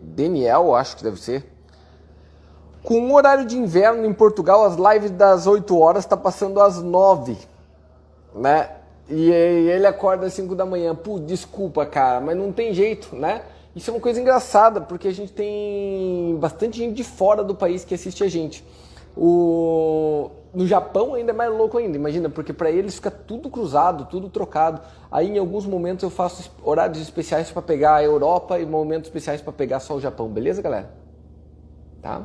Daniel, acho que deve ser. Com o horário de inverno em Portugal, as lives das 8 horas está passando às 9, né? E ele acorda às 5 da manhã. Pô, desculpa, cara, mas não tem jeito, né? Isso é uma coisa engraçada, porque a gente tem bastante gente de fora do país que assiste a gente. O... No Japão ainda é mais louco ainda, imagina, porque para eles fica tudo cruzado, tudo trocado. Aí em alguns momentos eu faço horários especiais para pegar a Europa e momentos especiais para pegar só o Japão, beleza, galera? Tá?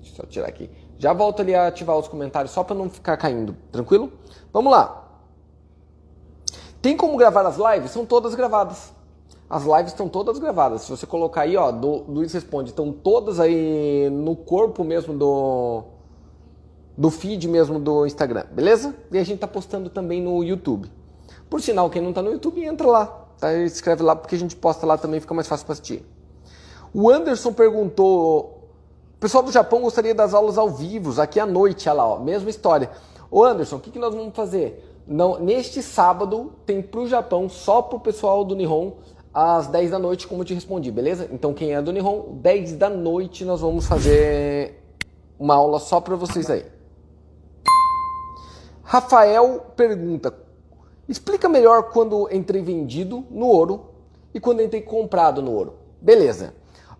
Deixa eu só tirar aqui. Já volto ali a ativar os comentários só para não ficar caindo, tranquilo? Vamos lá. Tem como gravar as lives? São todas gravadas. As lives estão todas gravadas. Se você colocar aí, ó, do Luiz Responde, estão todas aí no corpo mesmo do do feed mesmo do Instagram, beleza? E a gente tá postando também no YouTube. Por sinal, quem não tá no YouTube, entra lá, tá? Escreve lá porque a gente posta lá também, fica mais fácil para assistir. O Anderson perguntou: pessoal do Japão gostaria das aulas ao vivo, aqui à noite, olha lá, ó, mesma história. Ô Anderson, o que, que nós vamos fazer? Não, neste sábado tem pro Japão, só pro pessoal do Nihon, às 10 da noite, como eu te respondi, beleza? Então quem é do Nihon, 10 da noite nós vamos fazer uma aula só para vocês aí. Rafael pergunta: explica melhor quando entrei vendido no ouro e quando entrei comprado no ouro. Beleza.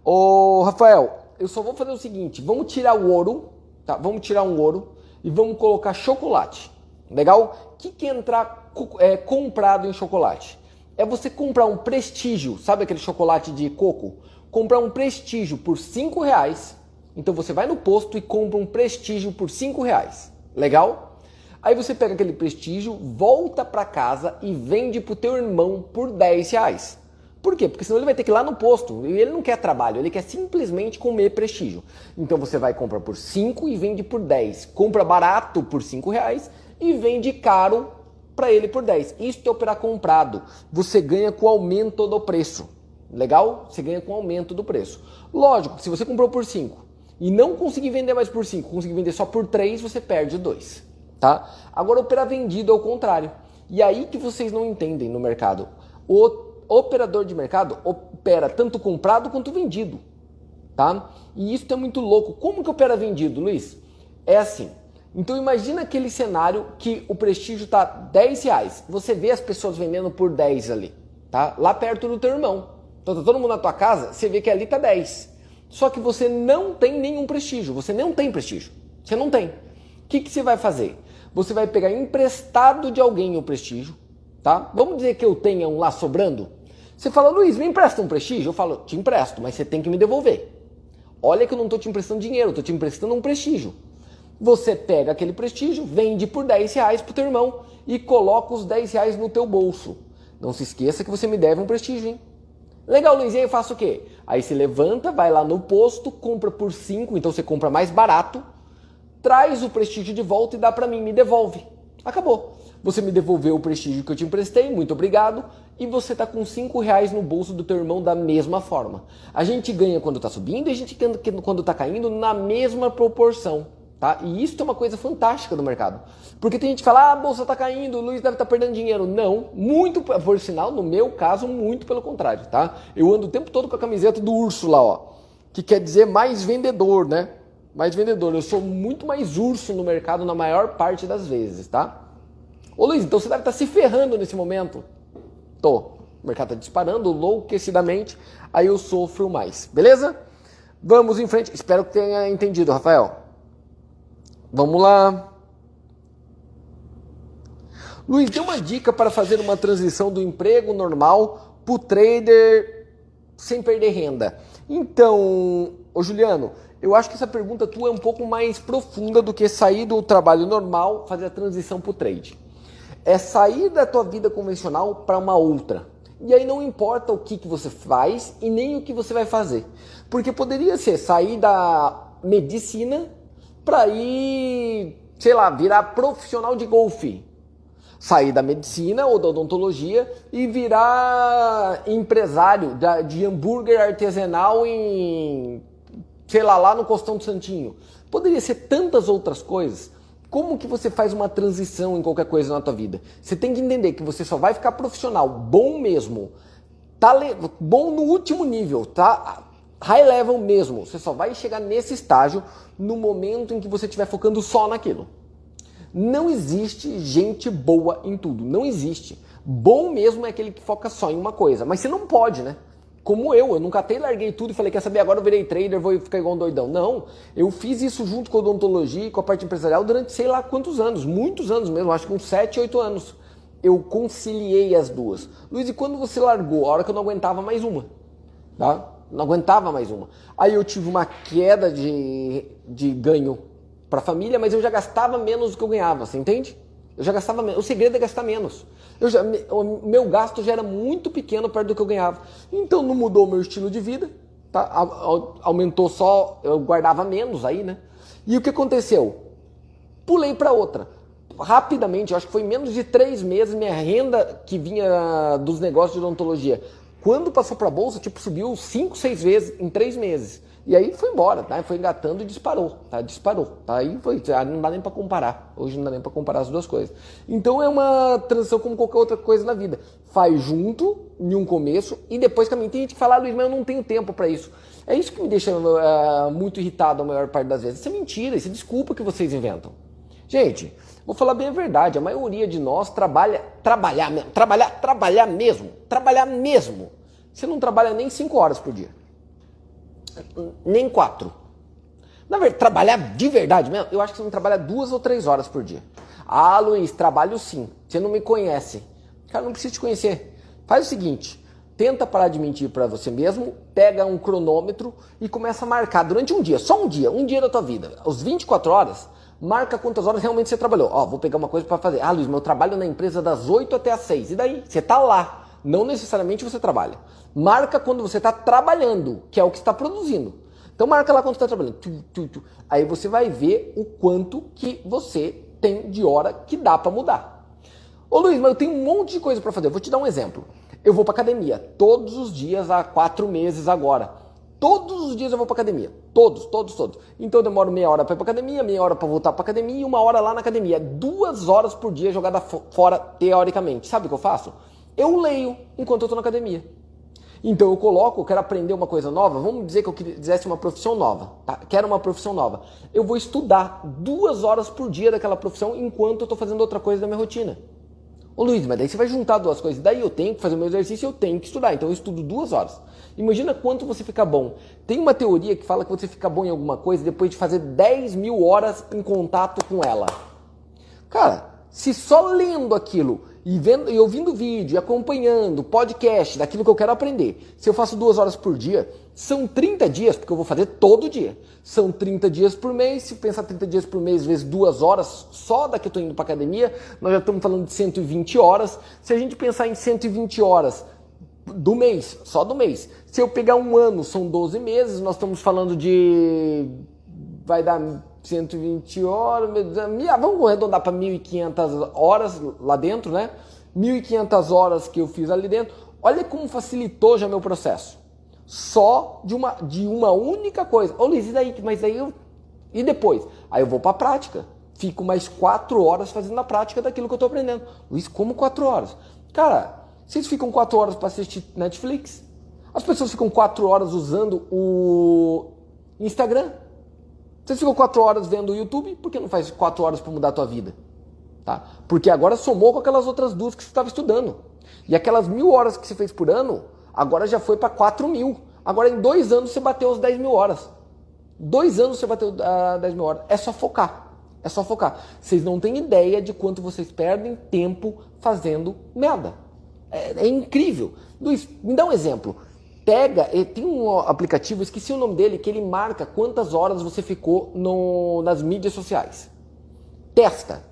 Ô Rafael, eu só vou fazer o seguinte: vamos tirar o ouro, tá? Vamos tirar um ouro e vamos colocar chocolate. Legal? O que, que entrar é, comprado em chocolate? É você comprar um prestígio, sabe aquele chocolate de coco? Comprar um prestígio por 5 reais. Então você vai no posto e compra um prestígio por 5 reais. Legal? Aí você pega aquele prestígio, volta para casa e vende pro teu irmão por 10 reais. Por quê? Porque senão ele vai ter que ir lá no posto. E ele não quer trabalho, ele quer simplesmente comer prestígio. Então você vai comprar por 5 e vende por 10. Compra barato por 5 reais e vende caro para ele por 10. Isso é operar comprado. Você ganha com o aumento do preço. Legal? Você ganha com o aumento do preço. Lógico, se você comprou por 5 e não conseguir vender mais por 5, conseguir vender só por 3, você perde 2. Tá? Agora, operar vendido é o contrário. E aí que vocês não entendem no mercado. O operador de mercado opera tanto comprado quanto vendido. Tá? E isso é muito louco. Como que opera vendido, Luiz? É assim. Então imagina aquele cenário que o prestígio está 10 reais. Você vê as pessoas vendendo por 10 ali, tá? Lá perto do teu irmão. Então tá todo mundo na tua casa, você vê que ali tá 10. Só que você não tem nenhum prestígio, você não tem prestígio. Você não tem. O que, que você vai fazer? Você vai pegar emprestado de alguém o prestígio, tá? Vamos dizer que eu tenha um lá sobrando. Você fala, Luiz, me empresta um prestígio? Eu falo, te empresto, mas você tem que me devolver. Olha que eu não estou te emprestando dinheiro, estou te emprestando um prestígio. Você pega aquele prestígio, vende por 10 reais pro teu irmão e coloca os 10 reais no teu bolso. Não se esqueça que você me deve um prestígio, hein? Legal, Luiz, e aí eu faço o quê? Aí você levanta, vai lá no posto, compra por 5, então você compra mais barato, traz o prestígio de volta e dá para mim, me devolve. Acabou. Você me devolveu o prestígio que eu te emprestei, muito obrigado, e você tá com 5 reais no bolso do teu irmão da mesma forma. A gente ganha quando tá subindo e a gente ganha quando tá caindo na mesma proporção. Tá? E isso é uma coisa fantástica do mercado. Porque tem gente que fala, ah, a bolsa está caindo, o Luiz deve estar tá perdendo dinheiro. Não, muito, por sinal, no meu caso, muito pelo contrário. Tá? Eu ando o tempo todo com a camiseta do urso lá, ó, que quer dizer mais vendedor, né? Mais vendedor. Eu sou muito mais urso no mercado na maior parte das vezes, tá? Ô Luiz, então você deve estar tá se ferrando nesse momento. Tô. O mercado está disparando louquecidamente, aí eu sofro mais. Beleza? Vamos em frente. Espero que tenha entendido, Rafael. Vamos lá. Luiz, dê uma dica para fazer uma transição do emprego normal para o trader sem perder renda. Então, ô Juliano, eu acho que essa pergunta tua é um pouco mais profunda do que sair do trabalho normal, fazer a transição para o trade. É sair da tua vida convencional para uma outra. E aí não importa o que, que você faz e nem o que você vai fazer. Porque poderia ser sair da medicina para ir, sei lá, virar profissional de golfe. Sair da medicina ou da odontologia e virar empresário de hambúrguer artesanal em, sei lá, lá no Costão do Santinho. Poderia ser tantas outras coisas. Como que você faz uma transição em qualquer coisa na tua vida? Você tem que entender que você só vai ficar profissional bom mesmo tá bom no último nível, tá high level mesmo. Você só vai chegar nesse estágio no momento em que você estiver focando só naquilo. Não existe gente boa em tudo, não existe. Bom mesmo é aquele que foca só em uma coisa, mas você não pode, né? Como eu, eu nunca até larguei tudo e falei, quer saber, agora eu virei trader, vou ficar igual um doidão. Não, eu fiz isso junto com a odontologia e com a parte empresarial durante sei lá quantos anos, muitos anos mesmo, acho que uns 7, 8 anos. Eu conciliei as duas. Luiz, e quando você largou? A hora que eu não aguentava mais uma, tá? Não aguentava mais uma. Aí eu tive uma queda de, de ganho para a família, mas eu já gastava menos do que eu ganhava, você entende? Eu já gastava menos. O segredo é gastar menos. Eu já, o meu gasto já era muito pequeno perto do que eu ganhava. Então não mudou o meu estilo de vida, tá? aumentou só, eu guardava menos aí, né? E o que aconteceu? Pulei para outra. Rapidamente, acho que foi menos de três meses, minha renda que vinha dos negócios de odontologia, quando passou para a bolsa, tipo, subiu cinco, seis vezes em três meses. E aí foi embora, tá? Foi engatando e disparou, tá? Disparou, tá? Aí foi, ah, não dá nem para comparar. Hoje não dá nem para comparar as duas coisas. Então é uma transição como qualquer outra coisa na vida. Faz junto, em um começo, e depois caminha. Tem gente que fala, ah, Luiz, mas eu não tenho tempo para isso. É isso que me deixa uh, muito irritado a maior parte das vezes. Isso é mentira, isso é desculpa que vocês inventam. Gente, vou falar bem a verdade, a maioria de nós trabalha, trabalhar mesmo, trabalhar, trabalhar mesmo, trabalhar mesmo. Você não trabalha nem 5 horas por dia nem quatro. Na verdade, trabalhar de verdade mesmo, eu acho que você não trabalha duas ou três horas por dia. Ah, Luiz, trabalho sim. Você não me conhece. Cara, não precisa te conhecer. Faz o seguinte: tenta parar de mentir para você mesmo, pega um cronômetro e começa a marcar durante um dia, só um dia, um dia da tua vida, Os 24 horas, marca quantas horas realmente você trabalhou. Ó, vou pegar uma coisa para fazer. Ah, Luiz, meu trabalho na empresa das 8 até as 6. E daí? Você tá lá. Não necessariamente você trabalha. Marca quando você está trabalhando, que é o que está produzindo. Então marca lá quando está trabalhando. Tu, tu, tu. Aí você vai ver o quanto que você tem de hora que dá para mudar. Ô Luiz, mas eu tenho um monte de coisa para fazer. Eu vou te dar um exemplo. Eu vou para academia todos os dias há quatro meses agora. Todos os dias eu vou para academia. Todos, todos, todos. Então eu demoro meia hora para ir para academia, meia hora para voltar para academia e uma hora lá na academia. Duas horas por dia jogada fora teoricamente. Sabe o que eu faço? Eu leio enquanto eu estou na academia. Então eu coloco, quero aprender uma coisa nova, vamos dizer que eu quisesse uma profissão nova, tá? quero uma profissão nova. Eu vou estudar duas horas por dia daquela profissão enquanto eu estou fazendo outra coisa da minha rotina. Ô Luiz, mas daí você vai juntar duas coisas, daí eu tenho que fazer o meu exercício, eu tenho que estudar, então eu estudo duas horas. Imagina quanto você fica bom. Tem uma teoria que fala que você fica bom em alguma coisa depois de fazer 10 mil horas em contato com ela. Cara, se só lendo aquilo e, vendo, e ouvindo vídeo, e acompanhando podcast daquilo que eu quero aprender, se eu faço duas horas por dia, são 30 dias, porque eu vou fazer todo dia. São 30 dias por mês, se pensar 30 dias por mês vezes duas horas, só da que eu estou indo para academia, nós já estamos falando de 120 horas. Se a gente pensar em 120 horas do mês, só do mês, se eu pegar um ano, são 12 meses, nós estamos falando de. vai dar 120 horas, vamos arredondar para 1.500 horas lá dentro, né? 1.500 horas que eu fiz ali dentro. Olha como facilitou já meu processo. Só de uma, de uma única coisa. Ô Luiz, e daí? Mas aí eu. E depois? Aí eu vou para a prática. Fico mais 4 horas fazendo a prática daquilo que eu estou aprendendo. Luiz, como 4 horas? Cara, vocês ficam 4 horas para assistir Netflix? As pessoas ficam 4 horas usando o Instagram? Você ficou quatro horas vendo o YouTube, por que não faz quatro horas para mudar a tua vida? Tá? Porque agora somou com aquelas outras duas que você estava estudando. E aquelas mil horas que você fez por ano, agora já foi para quatro mil. Agora em dois anos você bateu as 10 mil horas. Dois anos você bateu as uh, 10 mil horas. É só focar. É só focar. Vocês não têm ideia de quanto vocês perdem tempo fazendo merda. É, é incrível. Luiz, me dá um exemplo pega, tem um aplicativo, esqueci o nome dele, que ele marca quantas horas você ficou no, nas mídias sociais. Testa.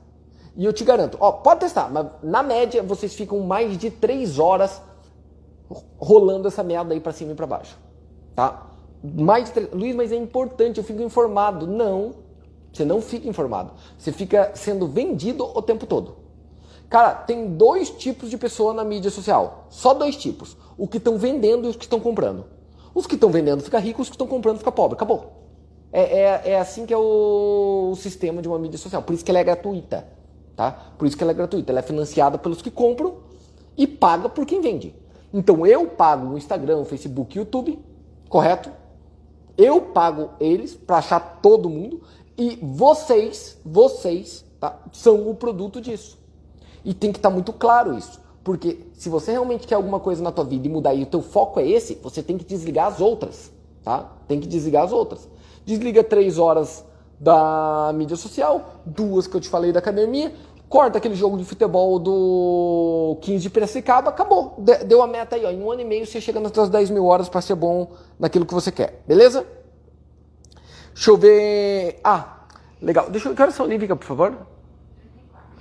E eu te garanto, ó, pode testar, mas na média vocês ficam mais de 3 horas rolando essa merda aí para cima e para baixo. Tá? Mais 3... Luiz, mas é importante, eu fico informado. Não, você não fica informado. Você fica sendo vendido o tempo todo. Cara, tem dois tipos de pessoa na mídia social. Só dois tipos. O que estão vendendo e os que estão comprando. Os que estão vendendo ficam ricos, os que estão comprando ficam pobres. Acabou. É, é, é, assim que é o, o, sistema de uma mídia social. Por isso que ela é gratuita. Tá? Por isso que ela é gratuita. Ela é financiada pelos que compram e paga por quem vende. Então eu pago o Instagram, o Facebook, o YouTube, correto? Eu pago eles para achar todo mundo e vocês, vocês, tá, são o produto disso. E tem que estar tá muito claro isso. Porque se você realmente quer alguma coisa na tua vida e mudar e o teu foco é esse, você tem que desligar as outras, tá? Tem que desligar as outras. Desliga três horas da mídia social, duas que eu te falei da academia, corta aquele jogo de futebol do 15 de Piracicaba, acabou. Deu a meta aí, ó. Em um ano e meio você chega nas suas 10 mil horas para ser bom naquilo que você quer, beleza? Deixa eu ver. Ah, legal. Deixa eu. Que horas são, Lívica, por favor?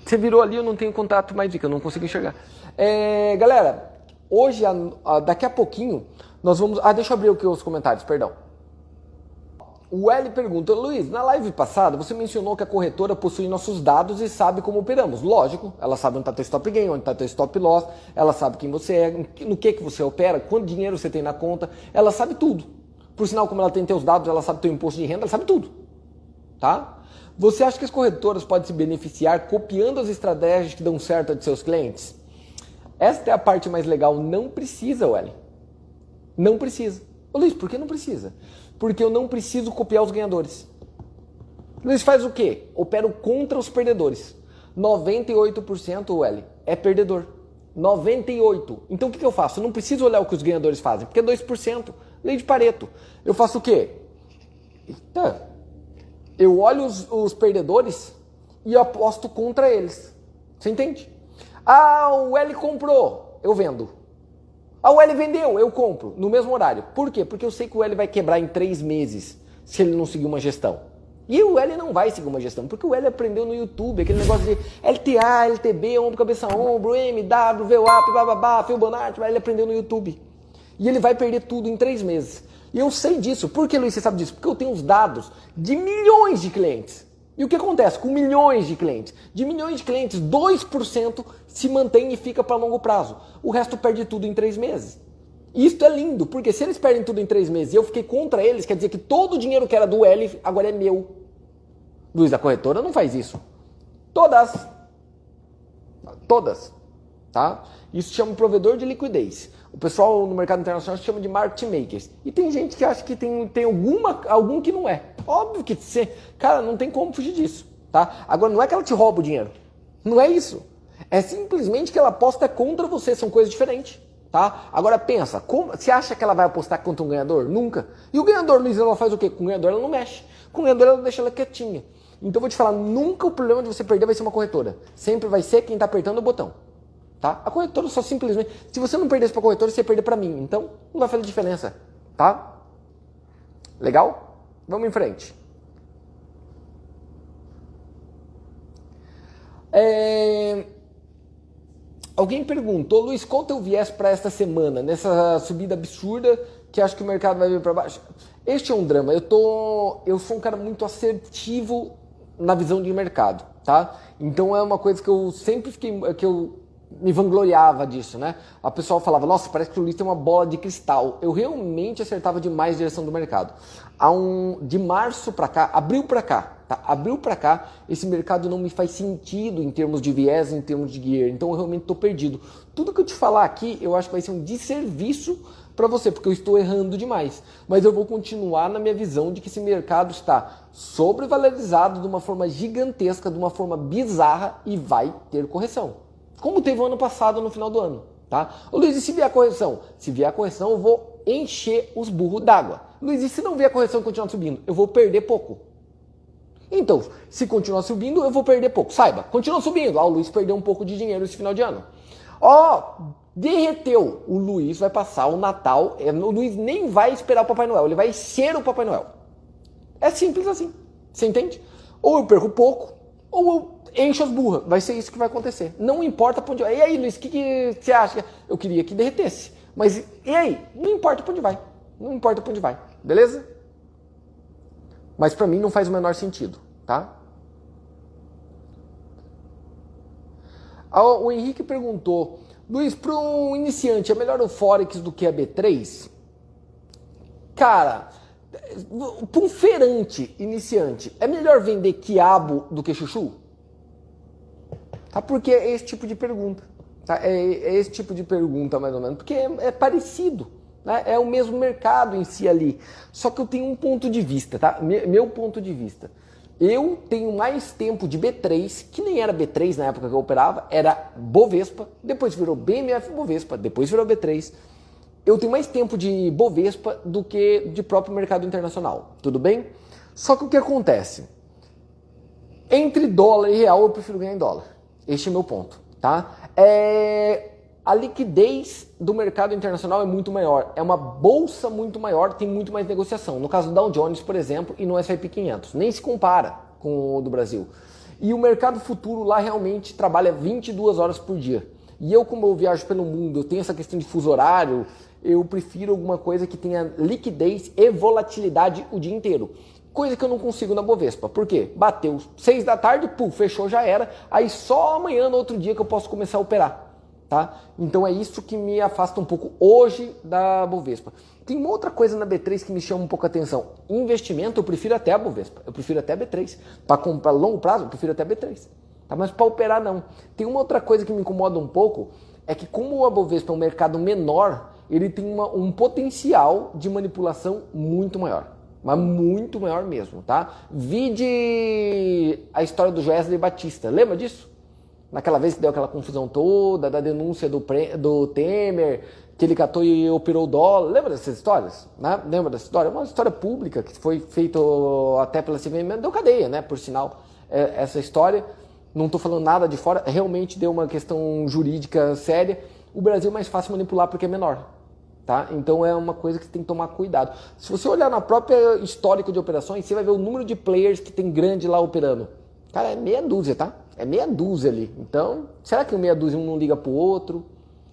Você virou ali, eu não tenho contato mais, Dica, eu não consigo enxergar. É, galera, hoje, a, a, daqui a pouquinho, nós vamos. Ah, deixa eu abrir aqui os comentários, perdão. O L pergunta, Luiz, na live passada você mencionou que a corretora possui nossos dados e sabe como operamos. Lógico, ela sabe onde está teu stop gain, onde está teu stop loss, ela sabe quem você é, no que, que você opera, quanto dinheiro você tem na conta, ela sabe tudo. Por sinal, como ela tem teus dados, ela sabe teu imposto de renda, ela sabe tudo. Tá? Você acha que as corretoras podem se beneficiar copiando as estratégias que dão certo de seus clientes? Esta é a parte mais legal. Não precisa, Welly. Não precisa. Ô Luiz, por que não precisa? Porque eu não preciso copiar os ganhadores. Luiz faz o quê? Opero contra os perdedores. 98% Welly é perdedor. 98%. Então o que, que eu faço? Eu não preciso olhar o que os ganhadores fazem, porque é 2%. Lei de Pareto. Eu faço o quê? Eita, eu olho os, os perdedores e aposto contra eles. Você entende? Ah, o L comprou, eu vendo. Ah, o L vendeu, eu compro, no mesmo horário. Por quê? Porque eu sei que o L vai quebrar em três meses se ele não seguir uma gestão. E o L não vai seguir uma gestão, porque o L aprendeu no YouTube, aquele negócio de LTA, LTB, ombro, cabeça, ombro, MW, VWAP, bababá, Fibonacci, ele aprendeu no YouTube. E ele vai perder tudo em três meses. E eu sei disso. Por que, Luiz, você sabe disso? Porque eu tenho os dados de milhões de clientes. E o que acontece com milhões de clientes? De milhões de clientes, 2% se mantém e fica para longo prazo. O resto perde tudo em três meses. Isso é lindo, porque se eles perdem tudo em três meses e eu fiquei contra eles, quer dizer que todo o dinheiro que era do L agora é meu. Luiz, a corretora não faz isso. Todas. Todas. Tá? Isso chama provedor de liquidez. O pessoal no mercado internacional chama de market makers. E tem gente que acha que tem, tem alguma, algum que não é. Óbvio que você, cara, não tem como fugir disso, tá? Agora não é que ela te rouba o dinheiro. Não é isso. É simplesmente que ela aposta contra você, são coisas diferentes, tá? Agora pensa, como, você acha que ela vai apostar contra um ganhador? Nunca. E o ganhador, Luiz, ela faz o quê? Com o ganhador ela não mexe. Com o ganhador ela deixa ela quietinha. Então eu vou te falar, nunca o problema de você perder vai ser uma corretora. Sempre vai ser quem está apertando o botão. Tá? A corretora só simplesmente. Se você não perdesse para a corretora, você ia perder para mim. Então, não vai fazer diferença. Tá? Legal? Vamos em frente. É... Alguém perguntou, Luiz, qual é o teu viés para esta semana, nessa subida absurda que acho que o mercado vai vir para baixo? Este é um drama. Eu tô, eu sou um cara muito assertivo na visão de mercado, tá? Então é uma coisa que eu sempre fiquei, que eu me vangloriava disso, né? A pessoa falava, nossa, parece que o Luiz tem uma bola de cristal. Eu realmente acertava demais a direção do mercado. Há um, de março para cá, abril para cá, tá? Abril para cá, esse mercado não me faz sentido em termos de viés, em termos de gear. Então eu realmente estou perdido. Tudo que eu te falar aqui, eu acho que vai ser um desserviço para você, porque eu estou errando demais. Mas eu vou continuar na minha visão de que esse mercado está sobrevalorizado de uma forma gigantesca, de uma forma bizarra e vai ter correção como teve o ano passado no final do ano. Tá? Ô Luiz, e se vier a correção? Se vier a correção, eu vou encher os burros d'água. Luiz, e se não vier a correção e continuar subindo? Eu vou perder pouco. Então, se continuar subindo, eu vou perder pouco. Saiba, continua subindo. Ah, o Luiz perdeu um pouco de dinheiro esse final de ano. Ó, oh, derreteu. O Luiz vai passar o Natal. É, o Luiz nem vai esperar o Papai Noel, ele vai ser o Papai Noel. É simples assim. Você entende? Ou eu perco pouco, ou eu enche as burras. Vai ser isso que vai acontecer. Não importa para onde vai. E aí, Luiz, o que, que você acha? Eu queria que derretesse. Mas e aí? Não importa para onde vai. Não importa para onde vai. Beleza? Mas para mim não faz o menor sentido, tá? O Henrique perguntou, Luiz, para um iniciante é melhor o Forex do que a B3? Cara, para um feirante iniciante, é melhor vender quiabo do que chuchu? Tá? Porque é esse tipo de pergunta. Tá? É, é, esse tipo de pergunta, mais ou menos, porque é, é parecido. Né? É o mesmo mercado em si ali. Só que eu tenho um ponto de vista, tá? Meu ponto de vista. Eu tenho mais tempo de B3, que nem era B3 na época que eu operava, era Bovespa, depois virou BMF Bovespa, depois virou B3. Eu tenho mais tempo de Bovespa do que de próprio mercado internacional, tudo bem? Só que o que acontece? Entre dólar e real, eu prefiro ganhar em dólar. Este é meu ponto, tá? É, a liquidez do mercado internacional é muito maior. É uma bolsa muito maior, tem muito mais negociação. No caso do Dow Jones, por exemplo, e no S&P 500. Nem se compara com o do Brasil. E o mercado futuro lá realmente trabalha 22 horas por dia. E eu, como eu viajo pelo mundo, eu tenho essa questão de fuso horário, eu prefiro alguma coisa que tenha liquidez e volatilidade o dia inteiro. Coisa que eu não consigo na Bovespa. Por quê? Bateu 6 da tarde, pum, fechou, já era. Aí só amanhã, no outro dia, que eu posso começar a operar. Tá? Então é isso que me afasta um pouco hoje da Bovespa. Tem uma outra coisa na B3 que me chama um pouco a atenção. Investimento, eu prefiro até a Bovespa. Eu prefiro até a B3. Para comprar longo prazo, eu prefiro até a B3. Tá? Mas para operar, não. Tem uma outra coisa que me incomoda um pouco, é que como a Bovespa é um mercado menor, ele tem uma, um potencial de manipulação muito maior. Mas muito maior mesmo, tá? Vide a história do Wesley Batista. Lembra disso? naquela vez que deu aquela confusão toda, da denúncia do, do Temer, que ele catou e operou o dólar. Lembra dessas histórias? Né? Lembra dessa história? Uma história pública que foi feita até pela CVM, deu cadeia, né? Por sinal, é, essa história. Não estou falando nada de fora, realmente deu uma questão jurídica séria. O Brasil é mais fácil manipular porque é menor. Tá? Então é uma coisa que você tem que tomar cuidado. Se você olhar na própria histórico de operações, você vai ver o número de players que tem grande lá operando. Cara, é meia dúzia, tá? É meia dúzia ali. Então, será que o meia dúzia um não liga pro outro?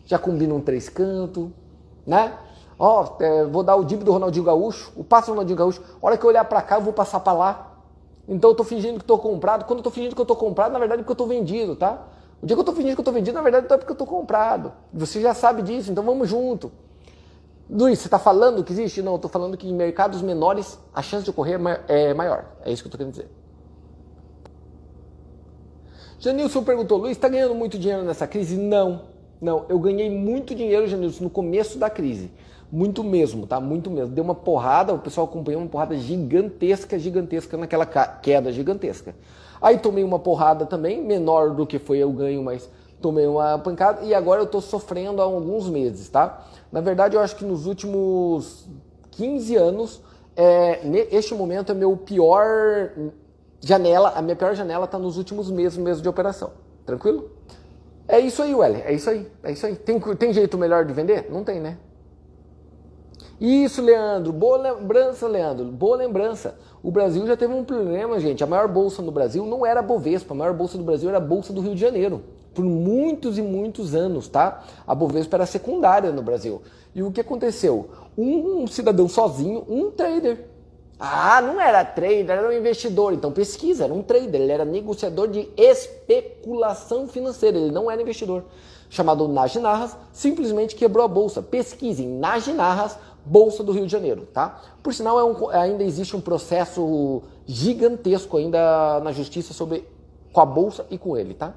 Já combina um três canto, né? Ó, é, vou dar o dib do Ronaldinho Gaúcho, o passo do Ronaldinho Gaúcho. A hora que eu olhar para cá, eu vou passar para lá. Então eu tô fingindo que tô comprado. Quando eu tô fingindo que eu tô comprado, na verdade é porque eu tô vendido, tá? O dia que eu tô fingindo que eu tô vendido, na verdade é porque eu tô comprado. Você já sabe disso, então vamos junto. Luiz, você está falando que existe? Não, tô falando que em mercados menores a chance de ocorrer é maior. É isso que eu tô querendo dizer. Janilson perguntou, Luiz, está ganhando muito dinheiro nessa crise? Não, não. Eu ganhei muito dinheiro, Janilson, no começo da crise. Muito mesmo, tá? Muito mesmo. Deu uma porrada, o pessoal acompanhou uma porrada gigantesca, gigantesca naquela queda gigantesca. Aí tomei uma porrada também, menor do que foi o ganho, mas tomei uma pancada e agora eu estou sofrendo há alguns meses, tá? Na verdade, eu acho que nos últimos 15 anos, é, este momento é meu pior janela, a minha pior janela está nos últimos meses, meses de operação. Tranquilo? É isso aí, Weller. É isso aí. É isso aí. Tem, tem jeito melhor de vender? Não tem, né? Isso, Leandro. Boa lembrança, Leandro. Boa lembrança. O Brasil já teve um problema, gente. A maior bolsa no Brasil não era a Bovespa. A maior bolsa do Brasil era a Bolsa do Rio de Janeiro. Por muitos e muitos anos, tá? A Bovespa era secundária no Brasil. E o que aconteceu? Um cidadão sozinho, um trader, ah, não era trader, era um investidor. Então pesquisa, era um trader, ele era negociador de especulação financeira, ele não era investidor. Chamado Najinarras, simplesmente quebrou a bolsa. Pesquisem Najinarras, Bolsa do Rio de Janeiro, tá? Por sinal, é um, ainda existe um processo gigantesco ainda na justiça sobre com a bolsa e com ele, tá?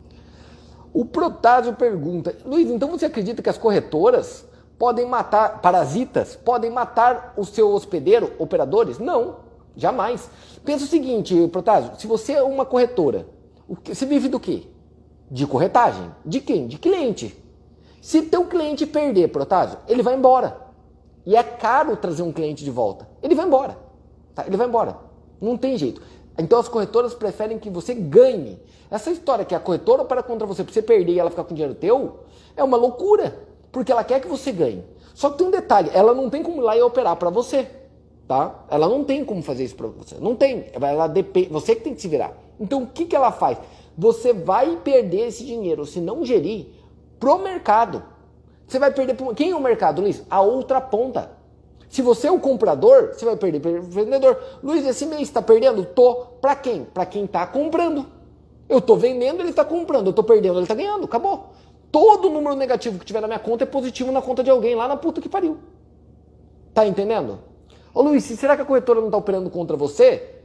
O Protásio pergunta, Luiz, então você acredita que as corretoras podem matar parasitas, podem matar o seu hospedeiro, operadores? Não, jamais. Pensa o seguinte, Protásio, se você é uma corretora, você vive do quê? De corretagem. De quem? De cliente. Se teu cliente perder, Protásio, ele vai embora. E é caro trazer um cliente de volta. Ele vai embora. Tá? Ele vai embora. Não tem jeito. Então as corretoras preferem que você ganhe. Essa história que a corretora opera contra você para você perder e ela ficar com dinheiro teu é uma loucura porque ela quer que você ganhe. Só que tem um detalhe, ela não tem como ir lá e operar para você, tá? Ela não tem como fazer isso para você. Não tem. Ela depende, você que tem que se virar. Então o que, que ela faz? Você vai perder esse dinheiro se não gerir pro mercado. Você vai perder pro... quem é o mercado, Luiz? A outra ponta. Se você é o comprador, você vai perder para o vendedor. Luiz, esse mês está perdendo? Tô. Para quem? Para quem está comprando. Eu estou vendendo, ele está comprando. Eu estou perdendo, ele está ganhando. Acabou. Todo número negativo que tiver na minha conta é positivo na conta de alguém lá na puta que pariu. Tá entendendo? Ô Luiz, será que a corretora não tá operando contra você?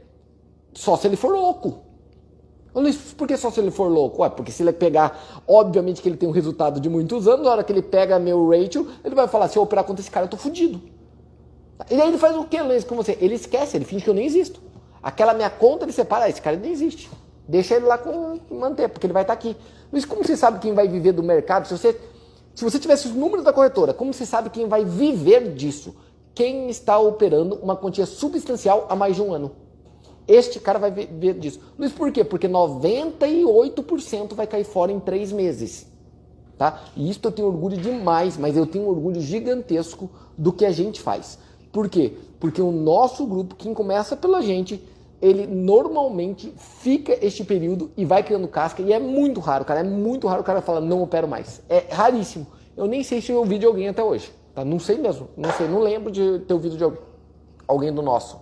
Só se ele for louco. Luiz, por que só se ele for louco? Ué, porque se ele pegar, obviamente que ele tem um resultado de muitos anos, na hora que ele pega meu ratio, ele vai falar, se eu operar contra esse cara, eu tô fudido. E aí ele faz o que, Luiz, com você? Ele esquece, ele finge que eu nem existo. Aquela minha conta, ele separa, ah, esse cara nem existe. Deixa ele lá com manter, porque ele vai estar aqui. Luiz, como você sabe quem vai viver do mercado? Se você, se você tivesse os números da corretora, como você sabe quem vai viver disso? Quem está operando uma quantia substancial há mais de um ano? Este cara vai ver disso. Luiz, por quê? Porque 98% vai cair fora em três meses. Tá? E isso eu tenho orgulho demais, mas eu tenho um orgulho gigantesco do que a gente faz. Por quê? Porque o nosso grupo, quem começa pela gente, ele normalmente fica este período e vai criando casca. E é muito raro, cara. É muito raro o cara falar, não opero mais. É raríssimo. Eu nem sei se eu ouvi de alguém até hoje. Tá? Não sei mesmo. Não sei. Não lembro de ter ouvido de alguém do nosso.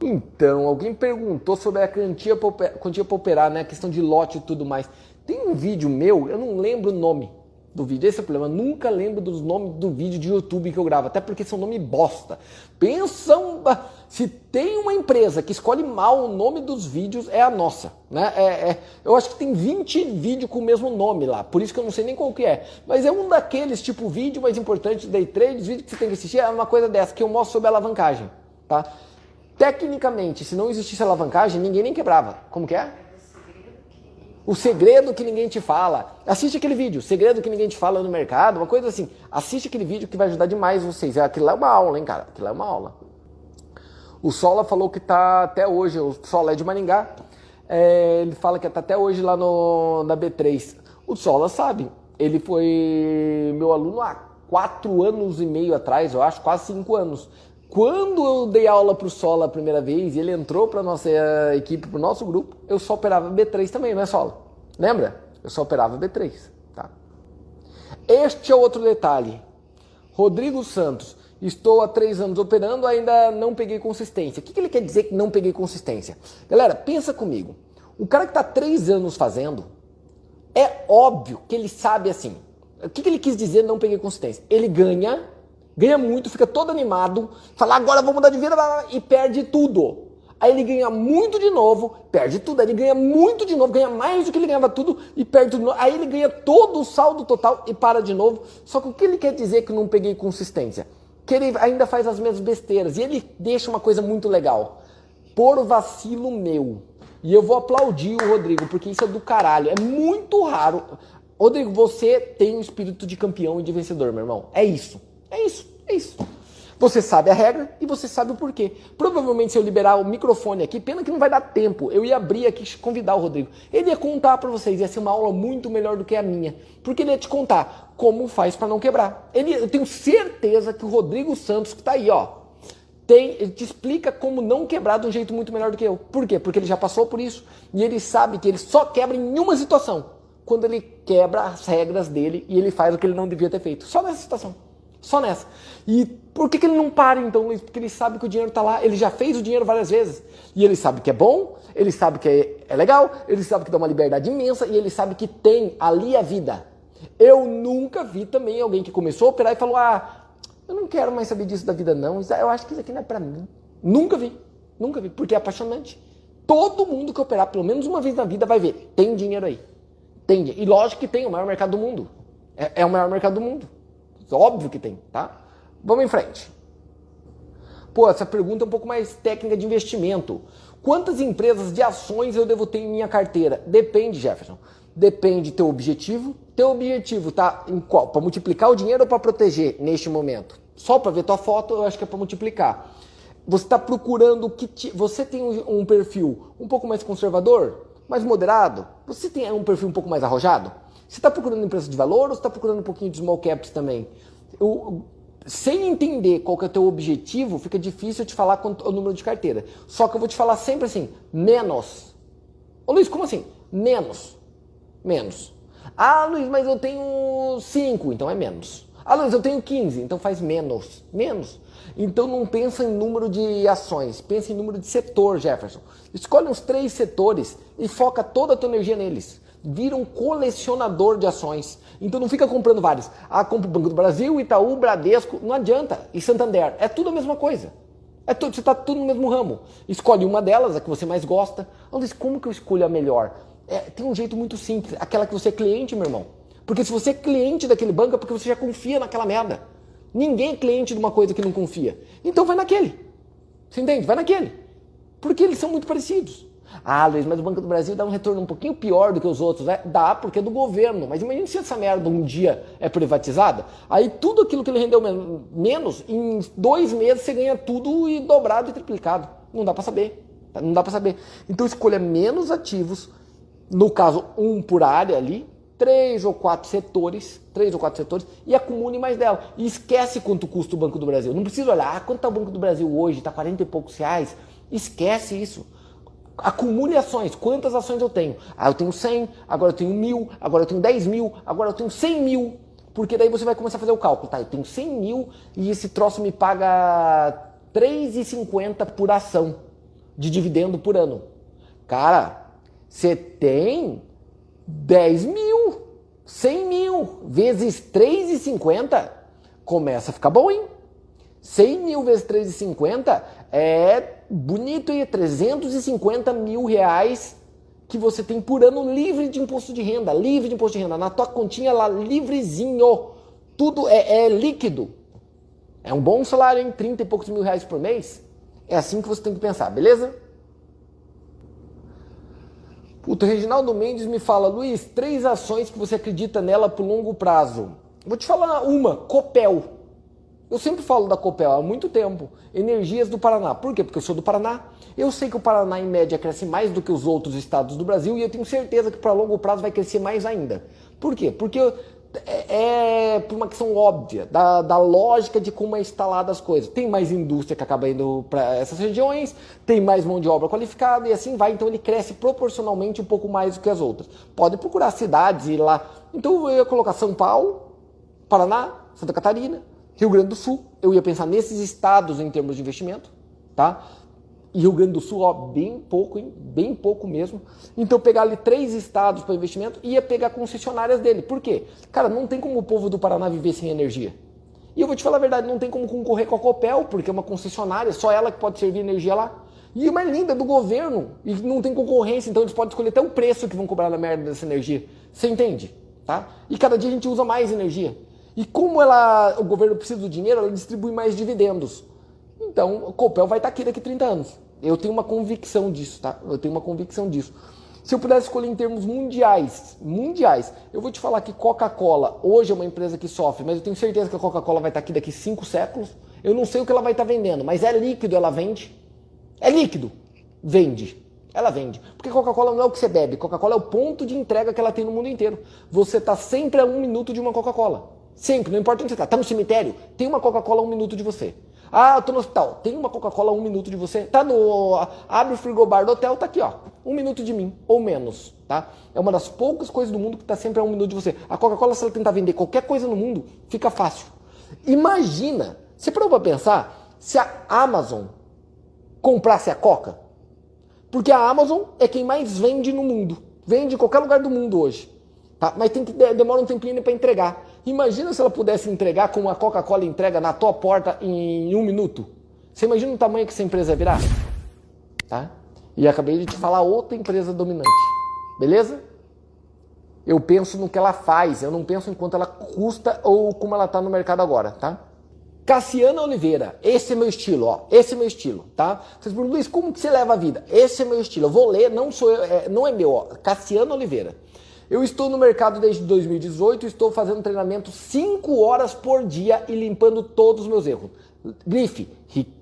Então, alguém perguntou sobre a quantia para operar, né? A questão de lote e tudo mais. Tem um vídeo meu, eu não lembro o nome do vídeo. Esse é o problema. Eu nunca lembro dos nomes do vídeo de YouTube que eu gravo, até porque são nome bosta. Pensam, se tem uma empresa que escolhe mal o nome dos vídeos, é a nossa. Né? É, é, eu acho que tem 20 vídeos com o mesmo nome lá, por isso que eu não sei nem qual que é. Mas é um daqueles, tipo, vídeo mais importante, day trade, vídeo que você tem que assistir, é uma coisa dessa, que eu mostro sobre alavancagem. Tá? Tecnicamente, se não existisse alavancagem, ninguém nem quebrava. Como que é? O segredo que ninguém te fala. Assiste aquele vídeo, segredo que ninguém te fala no mercado, uma coisa assim. Assiste aquele vídeo que vai ajudar demais vocês. Aquilo lá é uma aula, hein, cara? Aquilo lá é uma aula. O Sola falou que tá até hoje, o Sola é de Maringá, é, ele fala que tá até hoje lá no, na B3. O Sola sabe, ele foi meu aluno há quatro anos e meio atrás, eu acho, quase cinco anos. Quando eu dei aula para o Sola a primeira vez e ele entrou para nossa eh, equipe, para o nosso grupo, eu só operava B3 também, não é Sola? Lembra? Eu só operava B3. Tá? Este é outro detalhe. Rodrigo Santos, estou há três anos operando, ainda não peguei consistência. O que, que ele quer dizer que não peguei consistência? Galera, pensa comigo. O cara que está três anos fazendo, é óbvio que ele sabe assim. O que, que ele quis dizer não peguei consistência? Ele ganha ganha muito, fica todo animado, fala agora vou mudar de vida e perde tudo. Aí ele ganha muito de novo, perde tudo. Aí ele ganha muito de novo, ganha mais do que ele ganhava tudo e perde tudo. Aí ele ganha todo o saldo total e para de novo. Só que o que ele quer dizer que não peguei consistência? Que ele ainda faz as mesmas besteiras. E ele deixa uma coisa muito legal. Por vacilo meu. E eu vou aplaudir o Rodrigo, porque isso é do caralho. É muito raro. Rodrigo, você tem um espírito de campeão e de vencedor, meu irmão. É isso. É isso, é isso. Você sabe a regra e você sabe o porquê. Provavelmente, se eu liberar o microfone aqui, pena que não vai dar tempo, eu ia abrir aqui convidar o Rodrigo. Ele ia contar para vocês, ia ser uma aula muito melhor do que a minha. Porque ele ia te contar como faz para não quebrar. Ele, eu tenho certeza que o Rodrigo Santos, que está aí, ó, tem, ele te explica como não quebrar de um jeito muito melhor do que eu. Por quê? Porque ele já passou por isso. E ele sabe que ele só quebra em uma situação. Quando ele quebra as regras dele e ele faz o que ele não devia ter feito. Só nessa situação. Só nessa. E por que, que ele não para então, Luiz? Porque ele sabe que o dinheiro está lá, ele já fez o dinheiro várias vezes. E ele sabe que é bom, ele sabe que é, é legal, ele sabe que dá uma liberdade imensa e ele sabe que tem ali a vida. Eu nunca vi também alguém que começou a operar e falou: Ah, eu não quero mais saber disso da vida, não. Eu acho que isso aqui não é para mim. Nunca vi, nunca vi, porque é apaixonante. Todo mundo que operar pelo menos uma vez na vida vai ver: tem dinheiro aí. Tem. E lógico que tem, o maior mercado do mundo. É, é o maior mercado do mundo. Óbvio que tem, tá? Vamos em frente. Pô, essa pergunta é um pouco mais técnica de investimento. Quantas empresas de ações eu devo ter em minha carteira? Depende, Jefferson. Depende do teu objetivo. Teu objetivo tá em qual? Para multiplicar o dinheiro ou para proteger neste momento? Só para ver tua foto, eu acho que é para multiplicar. Você está procurando que ti... você tem um perfil um pouco mais conservador, mais moderado? Você tem um perfil um pouco mais arrojado? Você está procurando empresa de valor ou está procurando um pouquinho de small caps também? Sem entender qual que é o teu objetivo, fica difícil te falar o número de carteira. Só que eu vou te falar sempre assim, menos. Ô Luiz, como assim? Menos. Menos. Ah, Luiz, mas eu tenho 5, então é menos. Ah, Luiz, eu tenho 15, então faz menos. Menos. Então não pensa em número de ações, pensa em número de setor, Jefferson. Escolhe uns três setores e foca toda a tua energia neles vira um colecionador de ações. Então não fica comprando vários. Ah, compra o Banco do Brasil, Itaú, Bradesco, não adianta. E Santander, é tudo a mesma coisa. É tudo, você está tudo no mesmo ramo. Escolhe uma delas, a que você mais gosta. Luiz, como que eu escolho a melhor? É, tem um jeito muito simples, aquela que você é cliente, meu irmão. Porque se você é cliente daquele banco é porque você já confia naquela merda. Ninguém é cliente de uma coisa que não confia. Então vai naquele. Você entende? Vai naquele. Porque eles são muito parecidos. Ah, Luiz, mas o Banco do Brasil dá um retorno um pouquinho pior do que os outros. Né? Dá, porque é do governo. Mas imagine se essa merda um dia é privatizada. Aí tudo aquilo que ele rendeu menos, em dois meses você ganha tudo e dobrado e triplicado. Não dá para saber. Tá? Não dá para saber. Então escolha menos ativos, no caso, um por área ali, três ou quatro setores, três ou quatro setores, e acumule mais dela. E esquece quanto custa o Banco do Brasil. Não precisa olhar, ah, quanto está o Banco do Brasil hoje? Está 40 e poucos reais. Esquece isso. Acumule ações. Quantas ações eu tenho? Ah, eu tenho 100, agora eu tenho mil, agora eu tenho 10 mil, agora eu tenho 100 mil. Porque daí você vai começar a fazer o cálculo. Tá, eu tenho 100 mil e esse troço me paga 3,50 por ação de dividendo por ano. Cara, você tem 10 mil, 100 mil vezes 3,50 começa a ficar bom, hein? 100 mil vezes 3,50 é bonito e 350 mil reais que você tem por ano livre de imposto de renda, livre de imposto de renda, na tua continha lá livrezinho, tudo é, é líquido. É um bom salário, em 30 e poucos mil reais por mês. É assim que você tem que pensar, beleza? O Reginaldo Mendes me fala, Luiz, três ações que você acredita nela por longo prazo. Vou te falar uma, Copel. Eu sempre falo da Copel há muito tempo. Energias do Paraná. Por quê? Porque eu sou do Paraná. Eu sei que o Paraná, em média, cresce mais do que os outros estados do Brasil e eu tenho certeza que para longo prazo vai crescer mais ainda. Por quê? Porque é, é por uma questão óbvia da, da lógica de como é instalada as coisas. Tem mais indústria que acaba indo para essas regiões, tem mais mão de obra qualificada e assim vai. Então ele cresce proporcionalmente um pouco mais do que as outras. Pode procurar cidades e ir lá. Então eu ia colocar São Paulo, Paraná, Santa Catarina, Rio Grande do Sul, eu ia pensar nesses estados em termos de investimento, tá? E Rio Grande do Sul, ó, bem pouco, hein? bem pouco mesmo. Então pegar ali três estados para investimento e ia pegar concessionárias dele. Por quê? Cara, não tem como o povo do Paraná viver sem energia. E eu vou te falar a verdade, não tem como concorrer com a Copel, porque é uma concessionária, só ela que pode servir energia lá. E é mais linda, é do governo, e não tem concorrência, então eles podem escolher até o preço que vão cobrar na merda dessa energia. Você entende? Tá? E cada dia a gente usa mais energia. E como ela, o governo precisa do dinheiro, ela distribui mais dividendos. Então, o Copel vai estar aqui daqui a 30 anos. Eu tenho uma convicção disso, tá? Eu tenho uma convicção disso. Se eu pudesse escolher em termos mundiais, mundiais, eu vou te falar que Coca-Cola hoje é uma empresa que sofre, mas eu tenho certeza que a Coca-Cola vai estar aqui daqui cinco séculos. Eu não sei o que ela vai estar vendendo, mas é líquido, ela vende. É líquido, vende. Ela vende. Porque Coca-Cola não é o que você bebe, Coca-Cola é o ponto de entrega que ela tem no mundo inteiro. Você está sempre a um minuto de uma Coca-Cola. Sempre, não importa onde você está. Está no cemitério, tem uma Coca-Cola a um minuto de você. Ah, eu tô no hospital, tem uma Coca-Cola a um minuto de você. Tá no. Abre o frigobar do hotel, tá aqui, ó. Um minuto de mim, ou menos, tá? É uma das poucas coisas do mundo que está sempre a um minuto de você. A Coca-Cola, se ela tentar vender qualquer coisa no mundo, fica fácil. Imagina, você parou para pensar, se a Amazon comprasse a Coca? Porque a Amazon é quem mais vende no mundo. Vende em qualquer lugar do mundo hoje. Tá? Mas tem que demora um tempinho para entregar. Imagina se ela pudesse entregar como a Coca-Cola entrega na tua porta em um minuto. Você imagina o tamanho que essa empresa virar? Tá? E acabei de te falar outra empresa dominante. Beleza? Eu penso no que ela faz, eu não penso em quanto ela custa ou como ela está no mercado agora, tá? Cassiana Oliveira, esse é meu estilo, ó. Esse é meu estilo, tá? Vocês perguntam, Luiz, como que você leva a vida? Esse é meu estilo. Eu vou ler, não sou eu, é, não é meu, ó. Cassiana Oliveira. Eu estou no mercado desde 2018, estou fazendo treinamento 5 horas por dia e limpando todos os meus erros. Grife,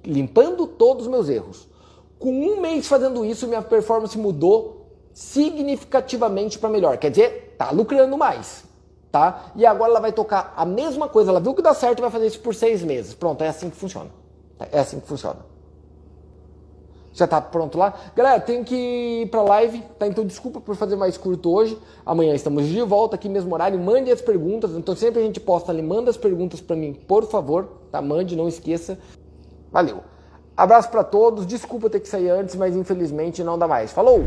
limpando todos os meus erros. Com um mês fazendo isso, minha performance mudou significativamente para melhor. Quer dizer, tá lucrando mais, tá? E agora ela vai tocar a mesma coisa. Ela viu que dá certo e vai fazer isso por seis meses. Pronto, é assim que funciona. É assim que funciona. Já tá pronto lá? Galera, tenho que ir pra live, tá? Então desculpa por fazer mais curto hoje. Amanhã estamos de volta aqui mesmo horário. Mande as perguntas. Então sempre a gente posta ali. Manda as perguntas para mim, por favor. Tá? Mande, não esqueça. Valeu. Abraço para todos. Desculpa ter que sair antes, mas infelizmente não dá mais. Falou!